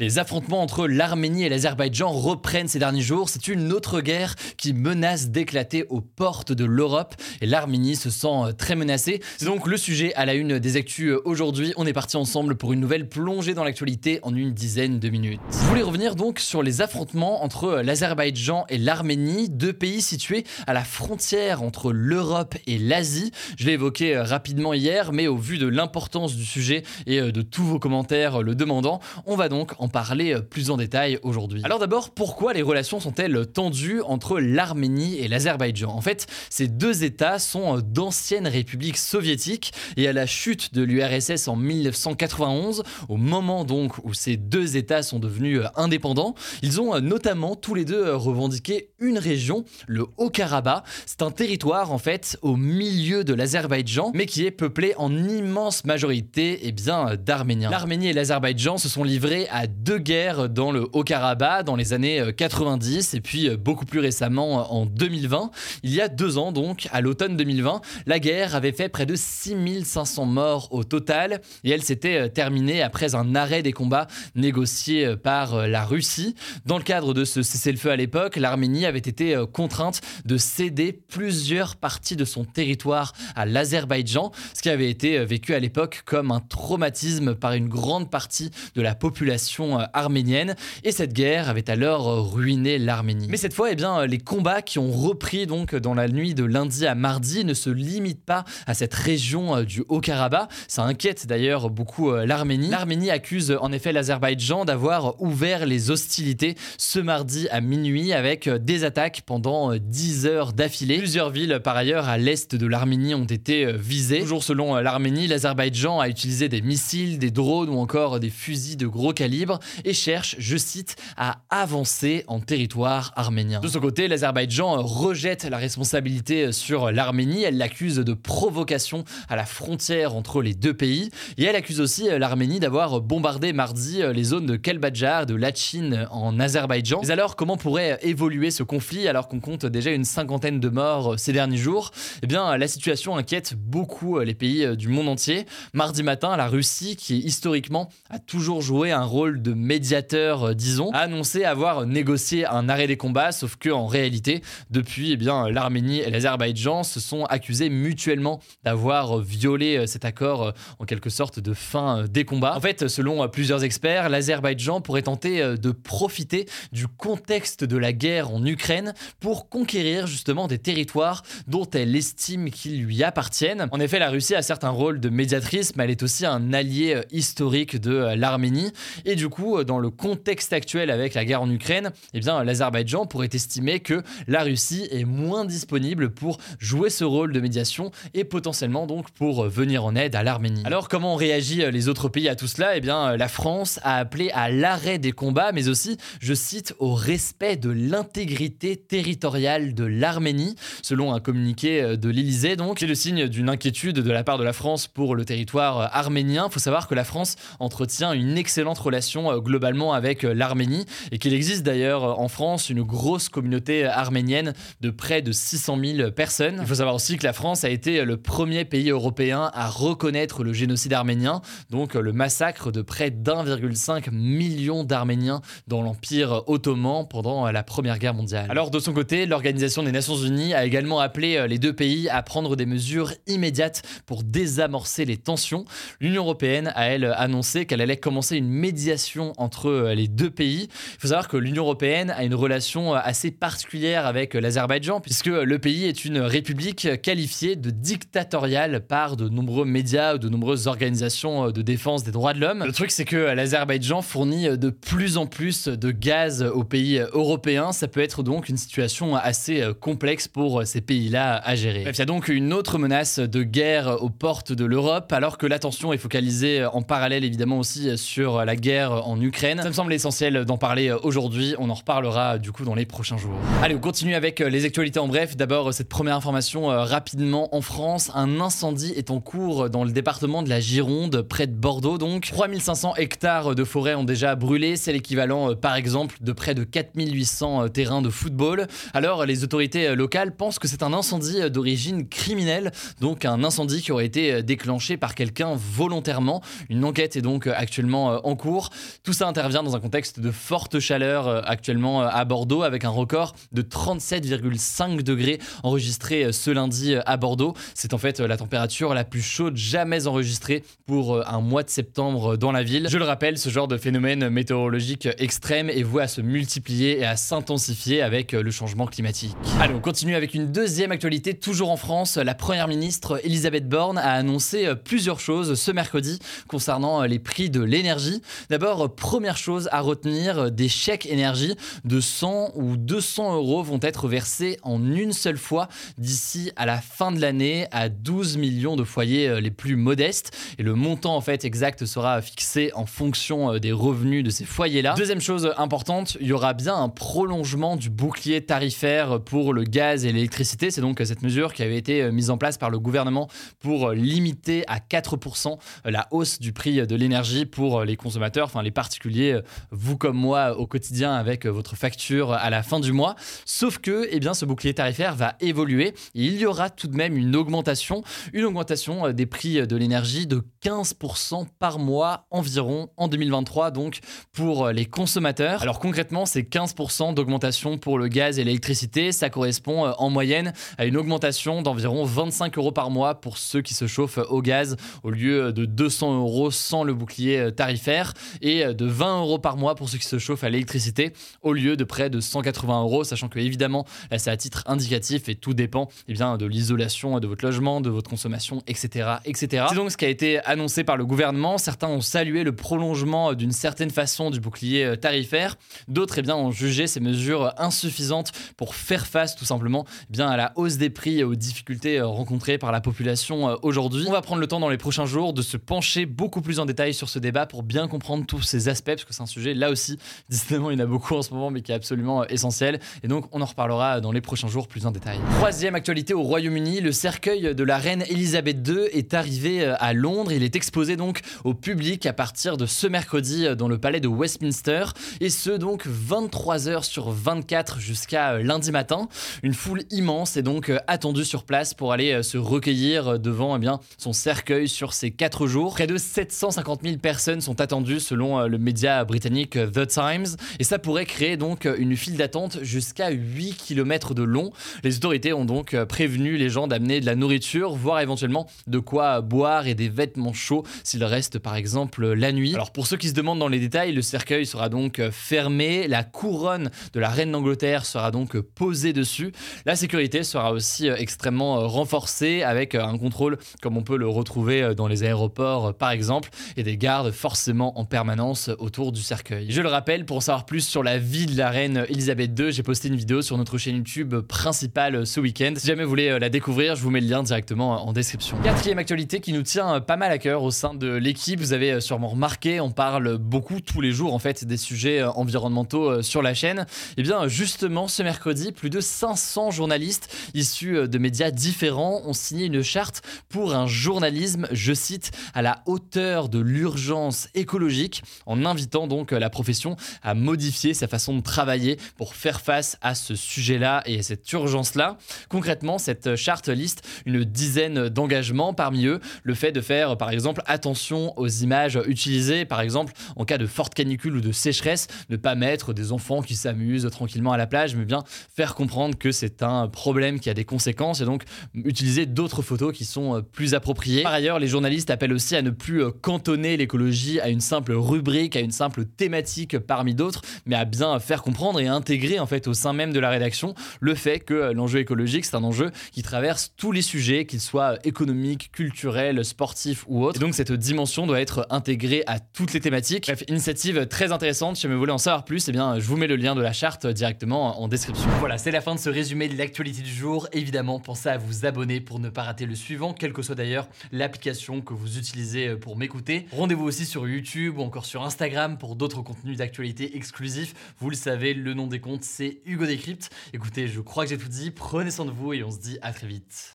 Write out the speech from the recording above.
Les affrontements entre l'Arménie et l'Azerbaïdjan reprennent ces derniers jours. C'est une autre guerre qui menace d'éclater aux portes de l'Europe et l'Arménie se sent euh, très menacée. C'est donc le sujet à la une des actus euh, aujourd'hui. On est parti ensemble pour une nouvelle plongée dans l'actualité en une dizaine de minutes. Je voulais revenir donc sur les affrontements entre euh, l'Azerbaïdjan et l'Arménie, deux pays situés à la frontière entre l'Europe et l'Asie. Je l'ai évoqué rapidement hier, mais au vu de l'importance du sujet et de tous vos commentaires le demandant, on va donc en parler euh, plus en détail aujourd'hui. Alors d'abord, pourquoi les relations sont-elles tendues entre l'Arménie et l'Azerbaïdjan? En fait, ces deux États sont euh, d'anciennes républiques soviétiques et à la chute de l'URSS en 1991, au moment donc où ces deux États sont devenus euh, indépendants, ils ont notamment tous les deux revendiqué une région, le Haut-Karabakh. C'est un territoire en fait au milieu de l'Azerbaïdjan, mais qui est peuplé en immense majorité eh bien d'Arméniens. L'Arménie et l'Azerbaïdjan se sont livrés à deux guerres dans le Haut-Karabakh dans les années 90 et puis beaucoup plus récemment en 2020. Il y a deux ans donc, à l'automne 2020, la guerre avait fait près de 6500 morts au total et elle s'était terminée après un arrêt des combats négocié par la Russie. Dans le cadre de ce cessez-le-feu à l'époque, l'Arménie avait été contrainte de céder plusieurs parties de son territoire à l'Azerbaïdjan, ce qui avait été vécu à l'époque comme un traumatisme par une grande partie de la population euh, arménienne et cette guerre avait alors euh, ruiné l'Arménie. Mais cette fois, eh bien, les combats qui ont repris donc dans la nuit de lundi à mardi ne se limitent pas à cette région euh, du Haut-Karabakh. Ça inquiète d'ailleurs beaucoup l'Arménie. L'Arménie accuse en effet l'Azerbaïdjan d'avoir ouvert les hostilités ce mardi à minuit avec des attaques pendant 10 heures d'affilée. Plusieurs villes par ailleurs à l'est de l'Arménie ont été visées. Toujours selon l'Arménie, l'Azerbaïdjan a utilisé des missiles, des drones ou encore des fusils de gros calibre et cherche, je cite, à avancer en territoire arménien. De son côté, l'Azerbaïdjan rejette la responsabilité sur l'Arménie, elle l'accuse de provocation à la frontière entre les deux pays et elle accuse aussi l'Arménie d'avoir bombardé mardi les zones de Kelbadjar, de Lachin en Azerbaïdjan. Mais alors, comment pourrait évoluer ce conflit alors qu'on compte déjà une cinquantaine de morts ces derniers jours? Eh bien, la situation inquiète beaucoup les pays du monde entier. Mardi matin, la Russie, qui historiquement a toujours joué un rôle de médiateur, euh, disons, a annoncé avoir négocié un arrêt des combats, sauf que en réalité, depuis, eh bien, l'Arménie et l'Azerbaïdjan se sont accusés mutuellement d'avoir violé euh, cet accord euh, en quelque sorte de fin des combats. En fait, selon plusieurs experts, l'Azerbaïdjan pourrait tenter de profiter du contexte de la guerre en Ukraine pour conquérir justement des territoires dont elle estime qu'ils lui appartiennent. En effet, la Russie a certes un rôle de médiatrice, mais elle est aussi un allié historique de l'Arménie. Et du dans le contexte actuel avec la guerre en Ukraine, eh bien, l'Azerbaïdjan pourrait estimer que la Russie est moins disponible pour jouer ce rôle de médiation et potentiellement donc pour venir en aide à l'Arménie. Alors, comment réagit les autres pays à tout cela? Eh bien, la France a appelé à l'arrêt des combats, mais aussi, je cite, au respect de l'intégrité territoriale de l'Arménie, selon un communiqué de l'Élysée. Donc, c'est le signe d'une inquiétude de la part de la France pour le territoire arménien. Il faut savoir que la France entretient une excellente relation euh, globalement avec euh, l'Arménie et qu'il existe d'ailleurs euh, en France une grosse communauté arménienne de près de 600 000 personnes. Il faut savoir aussi que la France a été le premier pays européen à reconnaître le génocide arménien, donc le massacre de près d'1,5 million d'Arméniens dans l'Empire ottoman pendant la Première Guerre mondiale. Alors de son côté, l'Organisation des Nations Unies a également appelé les deux pays à prendre des mesures immédiates pour désamorcer les tensions. L'Union européenne a elle annoncé qu'elle allait commencer une médiation entre les deux pays. Il faut savoir que l'Union européenne a une relation assez particulière avec l'Azerbaïdjan, puisque le pays est une république qualifiée de dictatoriale par de nombreux médias ou de nombreuses organisations de défense des droits de l'homme. Le truc, c'est que l'Azerbaïdjan fournit de plus en plus de gaz aux pays européens. Ça peut être donc une situation assez complexe pour ces pays-là à gérer. il y a donc une autre menace de guerre aux portes de l'Europe, alors que l'attention est focalisée en parallèle évidemment aussi sur la guerre en Ukraine. Ça me semble essentiel d'en parler aujourd'hui. On en reparlera du coup dans les prochains jours. Allez, on continue avec les actualités en bref. D'abord, cette première information rapidement en France. Un incendie est en cours dans le département de la Gironde, près de Bordeaux donc. 3500 hectares de forêt ont déjà brûlé. C'est l'équivalent par exemple de près de 4800 terrains de football. Alors, les autorités locales pensent que c'est un incendie d'origine criminelle, donc un incendie qui aurait été déclenché par quelqu'un volontairement. Une enquête est donc actuellement en cours. Tout ça intervient dans un contexte de forte chaleur actuellement à Bordeaux avec un record de 37,5 degrés enregistré ce lundi à Bordeaux. C'est en fait la température la plus chaude jamais enregistrée pour un mois de septembre dans la ville. Je le rappelle, ce genre de phénomène météorologique extrême est voué à se multiplier et à s'intensifier avec le changement climatique. Allez, on continue avec une deuxième actualité, toujours en France. La première ministre Elisabeth Borne a annoncé plusieurs choses ce mercredi concernant les prix de l'énergie. D'abord, première chose à retenir, des chèques énergie de 100 ou 200 euros vont être versés en une seule fois d'ici à la fin de l'année à 12 millions de foyers les plus modestes. Et le montant en fait exact sera fixé en fonction des revenus de ces foyers-là. Deuxième chose importante, il y aura bien un prolongement du bouclier tarifaire pour le gaz et l'électricité. C'est donc cette mesure qui avait été mise en place par le gouvernement pour limiter à 4% la hausse du prix de l'énergie pour les consommateurs, enfin les particuliers, vous comme moi au quotidien avec votre facture à la fin du mois. Sauf que eh bien, ce bouclier tarifaire va évoluer et il y aura tout de même une augmentation, une augmentation des prix de l'énergie de 15% par mois environ en 2023, donc pour les consommateurs. Alors concrètement, c'est 15% d'augmentation pour le gaz et l'électricité. Ça correspond en moyenne à une augmentation d'environ 25 euros par mois pour ceux qui se chauffent au gaz au lieu de 200 euros sans le bouclier tarifaire et de 20 euros par mois pour ceux qui se chauffent à l'électricité au lieu de près de 180 euros, sachant que évidemment c'est à titre indicatif et tout dépend eh bien, de l'isolation de votre logement, de votre consommation, etc. etc. C'est donc ce qui a été annoncé par le gouvernement. Certains ont salué le prolongement d'une certaine façon du bouclier tarifaire, d'autres eh ont jugé ces mesures insuffisantes pour faire face tout simplement eh bien, à la hausse des prix et aux difficultés rencontrées par la population aujourd'hui. On va prendre le temps dans les prochains jours de se pencher beaucoup plus en détail sur ce débat pour bien comprendre tous ces aspects, parce que c'est un sujet là aussi, décidément il y en a beaucoup en ce moment, mais qui est absolument essentiel. Et donc on en reparlera dans les prochains jours plus en détail. Troisième actualité au Royaume-Uni, le cercueil de la reine Elisabeth II est arrivé à Londres. Il est exposé donc au public à partir de ce mercredi dans le palais de Westminster, et ce donc 23 heures sur 24 jusqu'à lundi matin. Une foule immense est donc attendue sur place pour aller se recueillir devant eh bien, son cercueil sur ces 4 jours. Près de 750 000 personnes sont attendues selon le média britannique The Times, et ça pourrait créer donc une file d'attente jusqu'à 8 km de long. Les autorités ont donc prévenu les gens d'amener de la nourriture, voire éventuellement de quoi boire et des vêtements chauds s'il reste par exemple la nuit. Alors pour ceux qui se demandent dans les détails, le cercueil sera donc fermé, la couronne de la reine d'Angleterre sera donc posée dessus. La sécurité sera aussi extrêmement renforcée avec un contrôle comme on peut le retrouver dans les aéroports par exemple et des gardes forcément en permanence autour du cercueil. Je le rappelle, pour en savoir plus sur la vie de la reine Elisabeth II, j'ai posté une vidéo sur notre chaîne YouTube principale ce week-end. Si jamais vous voulez la découvrir, je vous mets le lien directement en description. Quatrième actualité qui nous tient pas mal à cœur au sein de l'équipe, vous avez sûrement remarqué, on parle beaucoup tous les jours en fait des sujets environnementaux sur la chaîne. Et eh bien justement ce mercredi, plus de 500 journalistes issus de médias différents ont signé une charte pour un journalisme, je cite, à la hauteur de l'urgence écologique, en invitant donc la profession à modifier sa façon de travailler pour faire face à ce sujet-là et à cette urgence-là. Concrètement, cette charte liste une dizaine d'engagements, parmi eux le fait de faire par exemple attention aux images utilisées, par exemple en cas de forte canicule ou de sécheresse, ne pas mettre des enfants qui s'amusent tranquillement à la plage, mais bien faire comprendre que c'est un problème qui a des conséquences et donc utiliser d'autres photos qui sont plus appropriées. Par ailleurs, les journalistes appellent aussi à ne plus cantonner l'écologie à une simple rubrique, à une simple thématique parmi d'autres, mais à bien faire comprendre et intégrer en fait au sein même de la rédaction le fait que l'enjeu écologique c'est un enjeu qui traverse tous les sujets, qu'ils soient économiques, culturels, sportifs ou autres. Donc cette dimension doit être intégrée à toutes les thématiques. Bref, initiative très intéressante. Si vous voulez en savoir plus, eh bien je vous mets le lien de la charte directement en description. Voilà, c'est la fin de ce résumé de l'actualité du jour. Évidemment, pensez à vous abonner pour ne pas rater le suivant, quelle que soit d'ailleurs l'application que vous utilisez pour m'écouter. Rendez-vous aussi sur YouTube ou encore sur Instagram pour d'autres contenus d'actualité exclusifs. Vous le savez, le nom des comptes, c'est Hugo Décrypte. Écoutez, je crois que j'ai tout dit. Prenez soin de vous et on se dit à très vite.